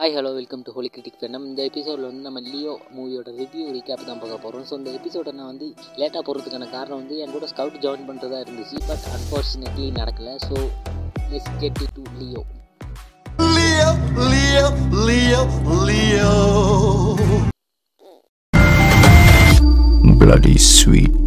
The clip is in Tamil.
Hi hello welcome to holy critic phenom இந்த எபிசோடில் வந்து நம்ம லியோ மூவியோட ரிவ்யூ ரீகேப் தான் பார்க்க போகிறோம் ஸோ இந்த எபிசோட நான் வந்து லேட்டாக போகிறதுக்கான காரணம் வந்து என் கூட ஸ்கவுட் ஜாயின் பண்ணுறதா இருந்துச்சு. பட் அன்ஃபார்ச்சுனேட்லி நடக்கலை. So let's get to Leo Leo Leo Leo Leo bloody sweet.